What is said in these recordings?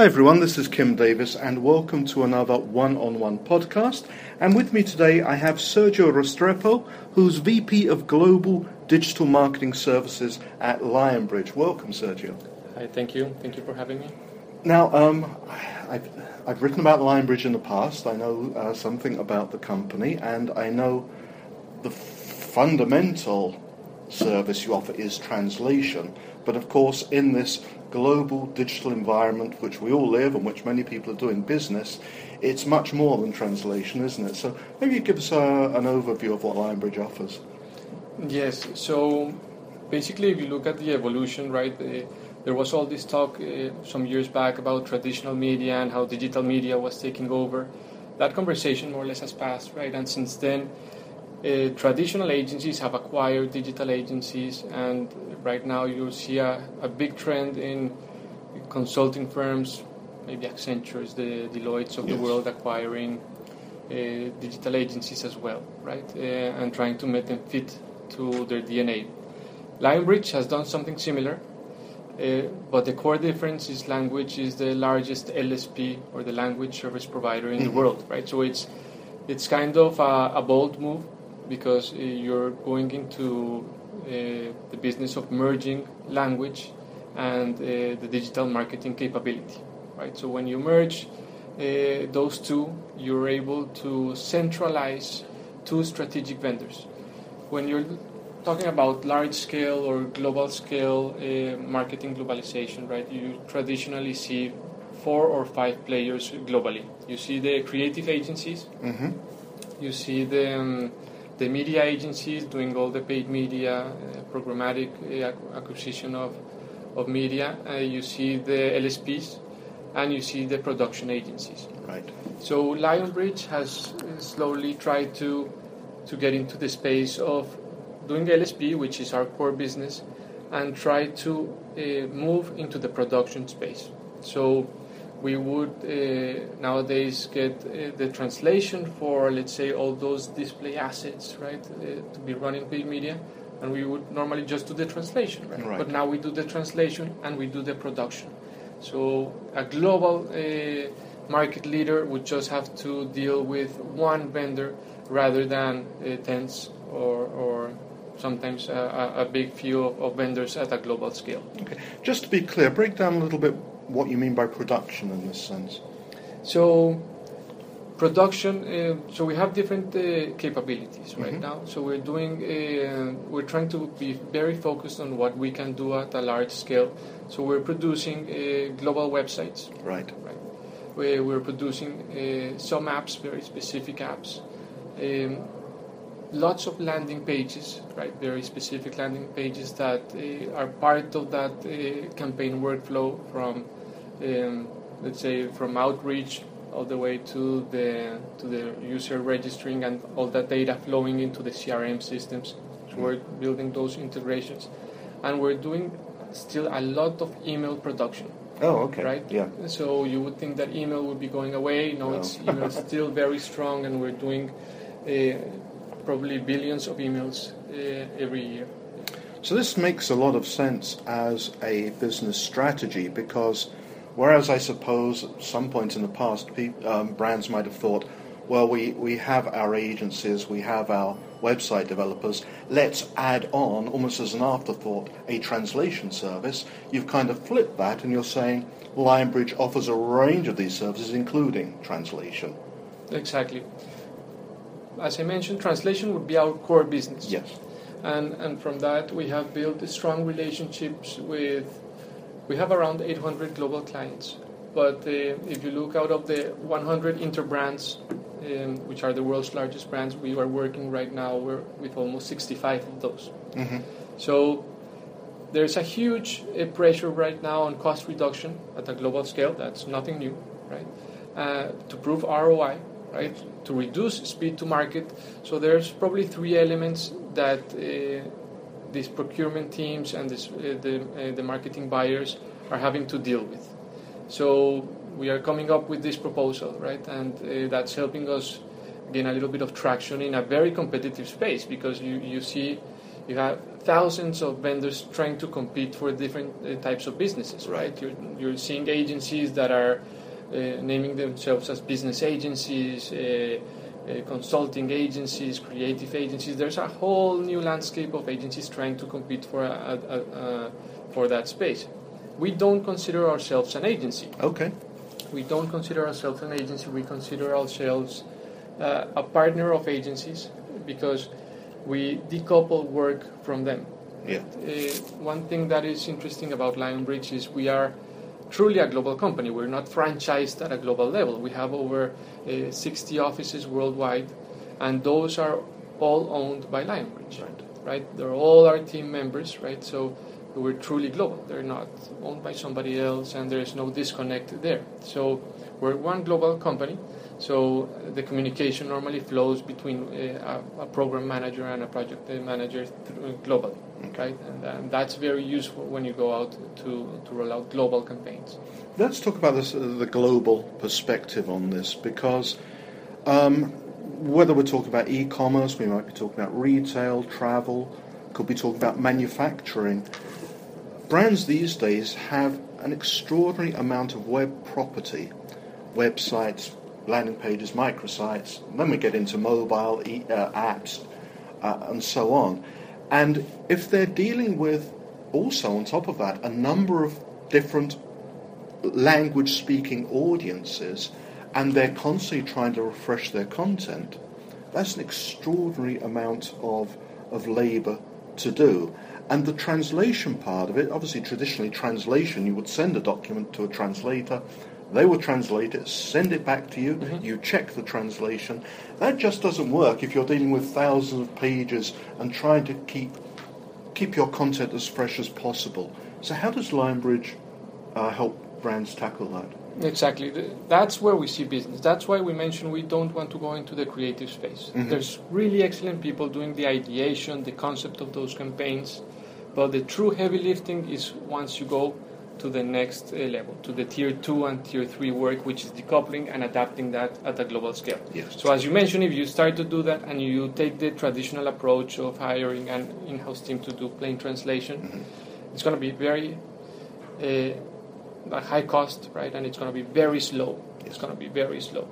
Hi everyone, this is Kim Davis, and welcome to another one on one podcast. And with me today, I have Sergio Restrepo, who's VP of Global Digital Marketing Services at Lionbridge. Welcome, Sergio. Hi, thank you. Thank you for having me. Now, um, I've, I've written about Lionbridge in the past. I know uh, something about the company, and I know the fundamental service you offer is translation. But of course, in this global digital environment which we all live and which many people are doing business, it's much more than translation, isn't it? So maybe you give us a, an overview of what Lionbridge offers. Yes. So basically, if you look at the evolution, right, uh, there was all this talk uh, some years back about traditional media and how digital media was taking over. That conversation more or less has passed, right? And since then, uh, traditional agencies have acquired digital agencies, and right now you see a, a big trend in consulting firms, maybe Accenture, is the Deloittes of yes. the world acquiring uh, digital agencies as well, right? Uh, and trying to make them fit to their DNA. Lionbridge has done something similar, uh, but the core difference is language is the largest LSP or the language service provider in mm-hmm. the world, right? So it's it's kind of a, a bold move because uh, you're going into uh, the business of merging language and uh, the digital marketing capability, right? So when you merge those two, you're able to centralize two strategic vendors. When you're talking about large scale or global scale uh, marketing globalization, right? You traditionally see four or five players globally. You see the creative agencies, mm-hmm. you see the um, the media agencies doing all the paid media, uh, programmatic uh, acquisition of, of media. Uh, you see the LSPs, and you see the production agencies. Right. So Lionbridge has slowly tried to to get into the space of doing LSP, which is our core business, and try to uh, move into the production space. So we would uh, nowadays get uh, the translation for, let's say, all those display assets, right, uh, to be running paid media, and we would normally just do the translation, right? right? But now we do the translation and we do the production. So a global uh, market leader would just have to deal with one vendor rather than uh, tens or, or sometimes a, a, big few of, of vendors at a global scale. Okay. Just to be clear, break down a little bit what you mean by production in this sense. So, production. Uh, so we have different uh, capabilities right mm-hmm. now. So we're doing. Uh, we're trying to be very focused on what we can do at a large scale. So we're producing uh, global websites. Right. Right. We're, we're producing uh, some apps, very specific apps. Um, lots of landing pages, right? Very specific landing pages that uh, are part of that uh, campaign workflow from um, let's say from outreach all the way to the to the user registering and all that data flowing into the CRM systems. So we're building those integrations, and we're doing still a lot of email production. Oh, okay. Right. Yeah. So you would think that email would be going away. No, no. it's email still very strong, and we're doing uh, probably billions of emails uh, every year. So this makes a lot of sense as a business strategy because Whereas I suppose at some point in the past, um, brands might have thought, well, we, we have our agencies, we have our website developers, let's add on, almost as an afterthought, a translation service. You've kind of flipped that and you're saying Lionbridge offers a range of these services, including translation. Exactly. As I mentioned, translation would be our core business. Yes. And, and from that, we have built strong relationships with we have around 800 global clients, but uh, if you look out of the 100 interbrands, um, which are the world's largest brands, we are working right now with almost 65 of those. Mm-hmm. So there's a huge uh, pressure right now on cost reduction at a global scale. That's nothing new, right? Uh, to prove ROI, right? To reduce speed to market. So there's probably three elements that uh, these procurement teams and this, uh, the, uh, the marketing buyers are having to deal with. So we are coming up with this proposal, right? And uh, that's helping us gain a little bit of traction in a very competitive space because you, you see you have thousands of vendors trying to compete for different uh, types of businesses, right? You're, you're seeing agencies that are uh, naming themselves as business agencies, uh, uh, consulting agencies, creative agencies. There's a whole new landscape of agencies trying to compete for a, a, a, for that space. We don't consider ourselves an agency. Okay. We don't consider ourselves an agency. We consider ourselves uh, a partner of agencies because we decouple work from them. Yeah. Uh, one thing that is interesting about Lionbridge is we are truly a global company. We're not franchised at a global level. We have over uh, 60 offices worldwide, and those are all owned by Lionbridge. Right. Right? They're all our team members, right? So we're truly global. They're not owned by somebody else, and there's no disconnect there. So we're one global company. So the communication normally flows between uh, a, a, program manager and a project manager globally, right? And, and, that's very useful when you go out to, to roll out global campaigns. Let's talk about this, uh, the global perspective on this, because um, whether we're talking about e-commerce, we might be talking about retail, travel, could be talking about manufacturing. Brands these days have an extraordinary amount of web property, websites, landing pages, microsites. Then we get into mobile e- uh, apps uh, and so on. And if they're dealing with also on top of that a number of different language speaking audiences and they're constantly trying to refresh their content, that's an extraordinary amount of, of labour to do. And the translation part of it, obviously, traditionally, translation, you would send a document to a translator, they will translate it, send it back to you, mm-hmm. you check the translation. That just doesn't work if you're dealing with thousands of pages and trying to keep, keep your content as fresh as possible. So, how does Lionbridge uh, help brands tackle that? Exactly. That's where we see business. That's why we mentioned we don't want to go into the creative space. Mm-hmm. There's really excellent people doing the ideation, the concept of those campaigns, but the true heavy lifting is once you go to the next uh, level, to the tier two and tier three work, which is decoupling and adapting that at a global scale. Yes. So, as you mentioned, if you start to do that and you take the traditional approach of hiring an in house team to do plain translation, mm-hmm. it's going to be very uh, high cost, right? And it's going to be very slow. It's going to be very slow.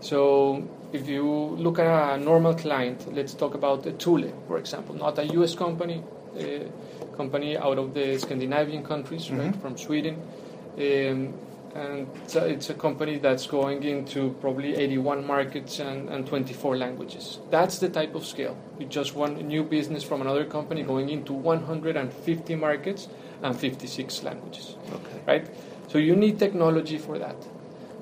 So, if you look at a normal client, let's talk about Thule, for example, not a US company. Uh, company out of the Scandinavian countries, mm-hmm. right, from Sweden. Um, and it's a company that's going into probably 81 markets and, and 24 languages. That's the type of scale. You just won a new business from another company going into 150 markets and 56 languages. Okay. Right? So you need technology for that.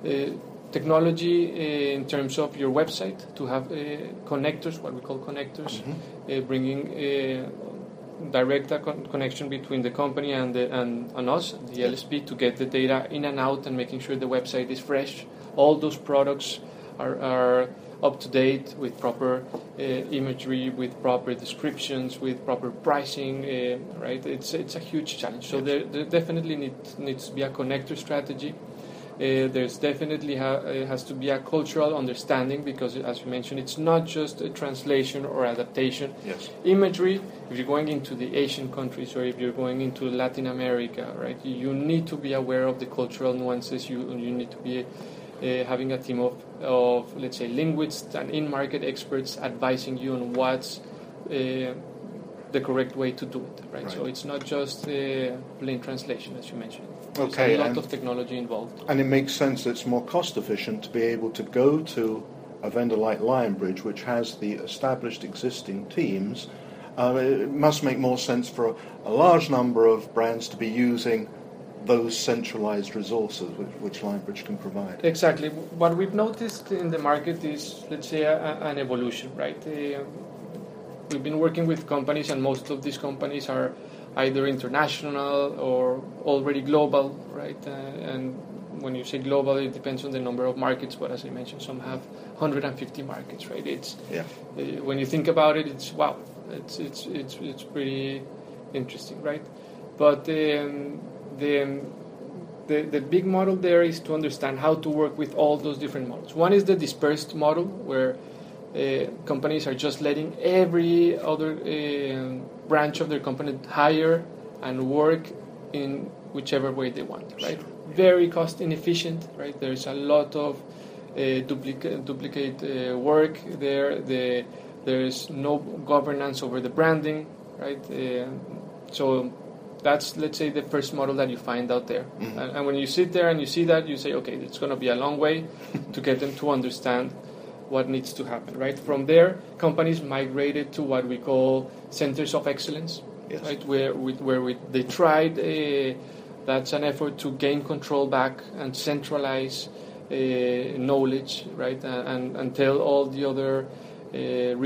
Uh, technology uh, in terms of your website to have uh, connectors, what we call connectors, mm-hmm. Uh, bringing uh, direct con- connection between the company and, the, and, and us, the LSP, to get the data in and out and making sure the website is fresh. All those products are, are up to date with proper uh, imagery, with proper descriptions, with proper pricing. Uh, right? It's it's a huge challenge. So there, there definitely need, needs to be a connector strategy. Uh, there's definitely ha- uh, has to be a cultural understanding because, as you mentioned, it's not just a translation or adaptation. Yes. Imagery, if you're going into the Asian countries or if you're going into Latin America, right, you need to be aware of the cultural nuances. You, you need to be uh, having a team of, of, let's say, linguists and in market experts advising you on what's uh, the correct way to do it, right? right. So it's not just uh, plain translation, as you mentioned. There's okay, a lot of technology involved. And it makes sense that it's more cost efficient to be able to go to a vendor like Lionbridge, which has the established existing teams. Uh, it must make more sense for a, a, large number of brands to be using those centralized resources which, which Lionbridge can provide. Exactly. What we've noticed in the market is, let's say, a, an evolution, right? Uh, we've been working with companies, and most of these companies are either international or already global, right? Uh, and when you say global, it depends on the number of markets. But as I mentioned, some have 150 markets, right? It's yeah. Uh, when you think about it, it's wow. It's it's it's it's pretty interesting, right? But um, the the, the big model there is to understand how to work with all those different models. One is the dispersed model, where uh, companies are just letting every other uh, branch of their company hire and work in whichever way they want, right? Very cost inefficient, right? There's a lot of uh, duplicate, duplicate uh, work there. The, there's no governance over the branding, right? Uh, so that's let's say the first model that you find out there. Mm-hmm. And, and, when you sit there and you see that, you say, okay, it's going to be a long way to get them to understand what needs to happen, right? From there, companies migrated to what we call centers of excellence, yes. right? Where we, where we, they tried. A, that's an effort to gain control back and centralize uh, knowledge, right? And, and, and tell all the other uh,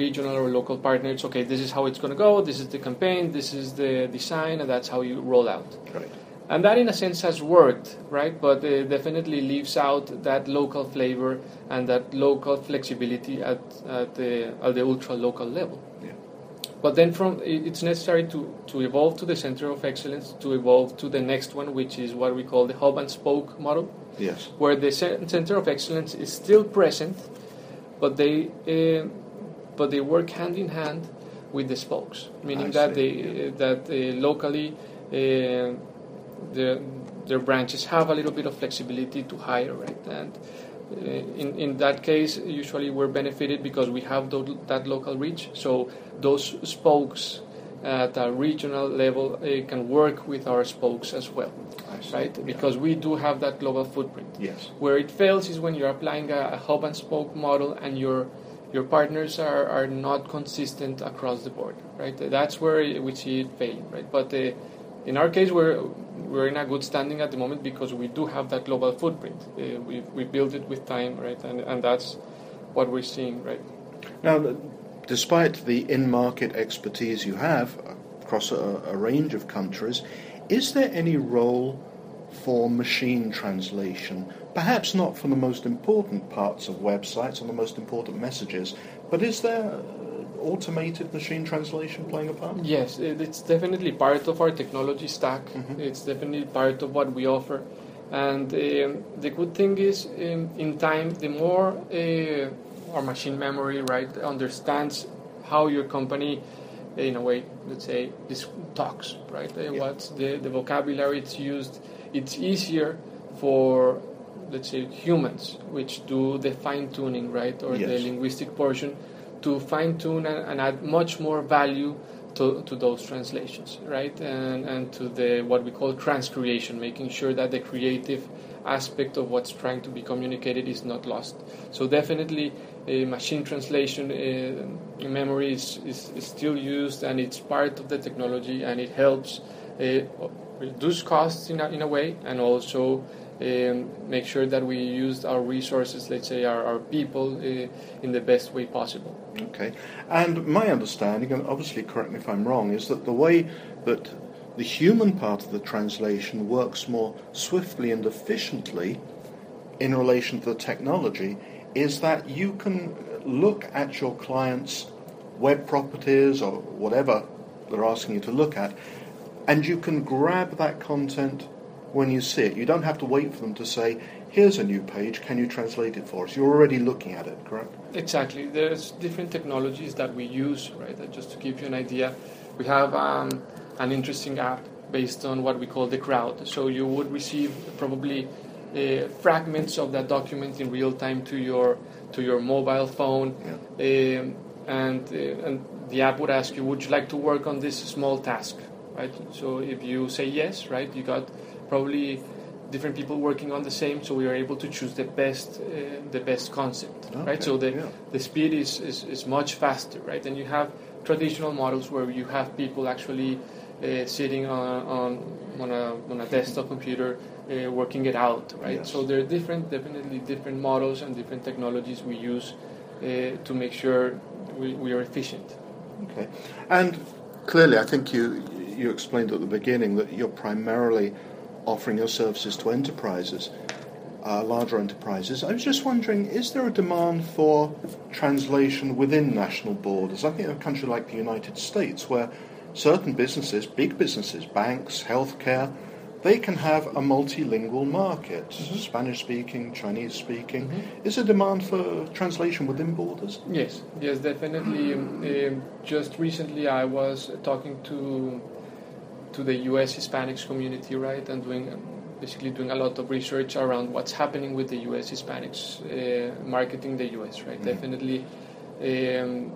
regional or local partners, okay, this is how it's going to go, this is the campaign, this is the design, and that's how you roll out. Right. And that, in a sense, has worked, right? But it definitely leaves out that local flavor and that local flexibility at, at the at the ultra local level. Yeah. But then, from it's necessary to, to evolve to the center of excellence, to evolve to the next one, which is what we call the hub and spoke model. Yes. Where the center of excellence is still present, but they uh, but they work hand in hand with the spokes, meaning I that see. they uh, that uh, locally uh, their, branches have a little bit of flexibility to hire, right? And uh, in, in that case, usually we're benefited because we have th- that local reach. So those spokes at a regional level uh, can work with our spokes as well, right? Because we do have that global footprint. Yes. Where it fails is when you're applying a, a hub and spoke model and your your partners are, are not consistent across the board, right? That's where we see it failing, right? But uh, in our case, we're we're in a good standing at the moment because we do have that global footprint. Uh, we we built it with time, right? And and that's what we're seeing, right? Now, despite the in-market expertise you have across a, a range of countries, is there any role for machine translation? Perhaps not for the most important parts of websites and the most important messages, but is there automated machine translation playing a part? Yes, it's definitely part of our technology stack. Mm-hmm. It's definitely part of what we offer. And um, the good thing is, um, in time, the more uh, our machine memory right understands how your company, in a way, let's say, this talks, right? Uh, yeah. What's the, the vocabulary it's used? It's easier for let's say humans which do the fine tuning right or yes. the linguistic portion to fine tune and, and, add much more value to, to those translations, right? And, and to the what we call transcreation, making sure that the creative aspect of what's trying to be communicated is not lost. So definitely, a machine translation uh, memory is, is, is, still used, and it's part of the technology, and it helps uh, reduce costs in a, in a way, and also um, make sure that we use our resources, let's say our, our people, uh, in the best way possible. Okay. And my understanding, and obviously correct me if I'm wrong, is that the way that the human part of the translation works more swiftly and efficiently in relation to the technology is that you can look at your client's web properties or whatever they're asking you to look at, and you can grab that content when you see it. You don't have to wait for them to say, here's a new page, can you translate it for us? You're already looking at it, correct? Exactly. There's different technologies that we use, right? Just to give you an idea, we have um, an interesting app based on what we call the crowd. So you would receive probably uh, fragments of that document in real time to your to your mobile phone, yeah. um, and uh, and the app would ask you, would you like to work on this small task, right? So if you say yes, right, you got probably different people working on the same, so we are able to choose the best uh, the best concept, okay, right? So the yeah. the speed is, is, is much faster, right? And you have traditional models where you have people actually uh, sitting on on on a, on a desktop computer uh, working it out, right? Yes. So there are different, definitely different models and different technologies we use uh, to make sure we, we are efficient. Okay, and clearly, I think you you explained at the beginning that you're primarily offering your services to enterprises, uh, larger enterprises. I was just wondering, is there a demand for translation within national borders? I think a country like the United States, where certain businesses, big businesses, banks, healthcare, they can have a multilingual market, Mm-hmm. Spanish speaking, Chinese speaking. Mhm. Is there demand for translation within borders? Yes, yes, definitely. Um, um, just recently, I was talking to to the U.S. Hispanics community, right, and doing basically doing a lot of research around what's happening with the U.S. Hispanics uh, marketing the U.S. Right, Mhm. definitely. Um,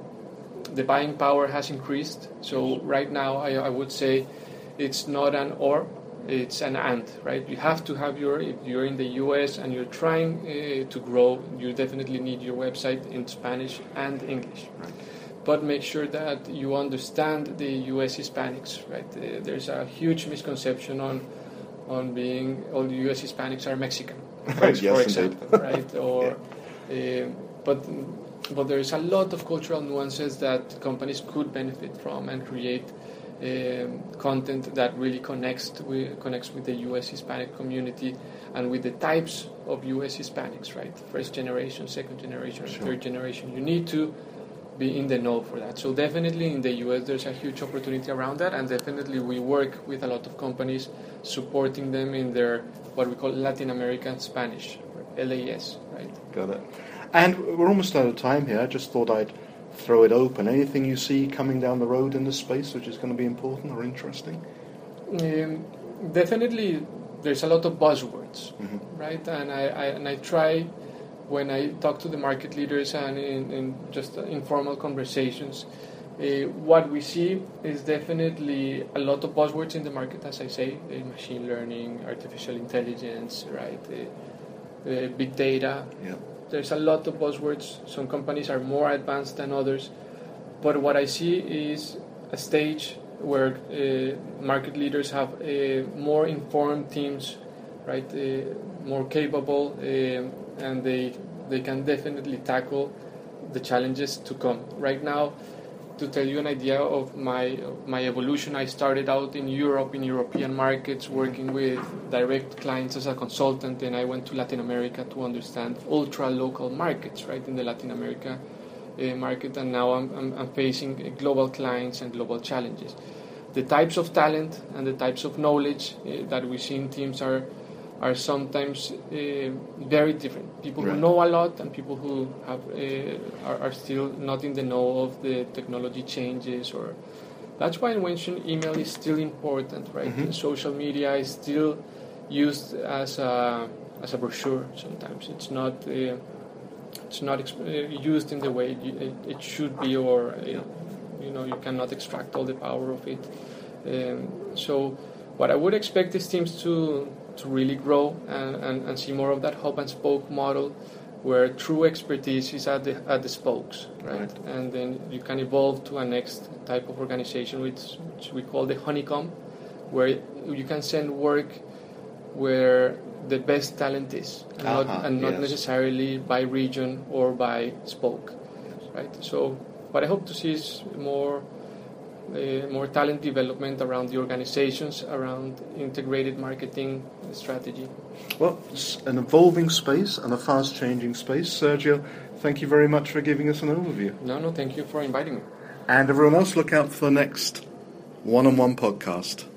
the buying power has increased. So right now, I, I would say it's not an or, it's an and. Right, you have to have your. If you're in the U.S. and you're trying uh, to grow, you definitely need your website in Spanish and English. Right. But make sure that you understand the U.S. Hispanics. Right, Uh, there's a huge misconception on on being all the U.S. Hispanics are Mexican, for, Yes, for example, right? Or, um but but there's a lot of cultural nuances that companies could benefit from and create um, content that really connects with, connects with the U.S. Hispanic community and with the types of U.S. Hispanics, right? First generation, second generation, Sure. third generation. You need to be in the know for that. So definitely in the U.S. there's a huge opportunity around that, and definitely we work with a lot of companies supporting them in their what we call Latin American Spanish, LAS, right? Got it. And we're almost out of time here. I just thought I'd throw it open. Anything you see coming down the road in this space which is going to be important or interesting? Um, definitely, there's a lot of buzzwords, Mhm. right? And I, I and I try when I talk to the market leaders and in, in just informal conversations. Uh, what we see is definitely a lot of buzzwords in the market, as I say, uh, machine learning, artificial intelligence, right, uh, uh, big data. Yeah. There's a lot of buzzwords. Some companies are more advanced than others, but what I see is a stage where uh, market leaders have uh, more informed teams, right, uh, more capable, and they they can definitely tackle the challenges to come. Right now, to tell you an idea of my my evolution, I started out in Europe, in European markets, working with direct clients as a consultant, and I went to Latin America to understand ultra local markets, right, in the Latin America uh, market, and now I'm, I'm, I'm facing uh, global clients and global challenges. The types of talent and the types of knowledge uh, that we see in teams are are sometimes uh, very different. People Right. who know a lot and people who have uh, are, are still not in the know of the technology changes or that's why I mentioned email is still important, right? Mhm. Social media is still used as a as a brochure. Sometimes it's not uh, it's not exp- uh, used in the way it, it, it should be, or uh, you know you cannot extract all the power of it. Um, so what I would expect these teams to to really grow and, and, and see more of that hub and spoke model where true expertise is at the at the spokes, right? Right. And then you can evolve to a next type of organization which, which we call the honeycomb, where you can send work where the best talent is, and Uh-huh, not, and not yes. necessarily by region or by spoke, right? So what I hope to see is more Uh, more talent development around the organizations, around integrated marketing strategy. Well, it's an evolving space and a fast changing space. Sergio, thank you very much for giving us an overview. No, no, thank you for inviting me. And everyone else, look out for the next one on one podcast.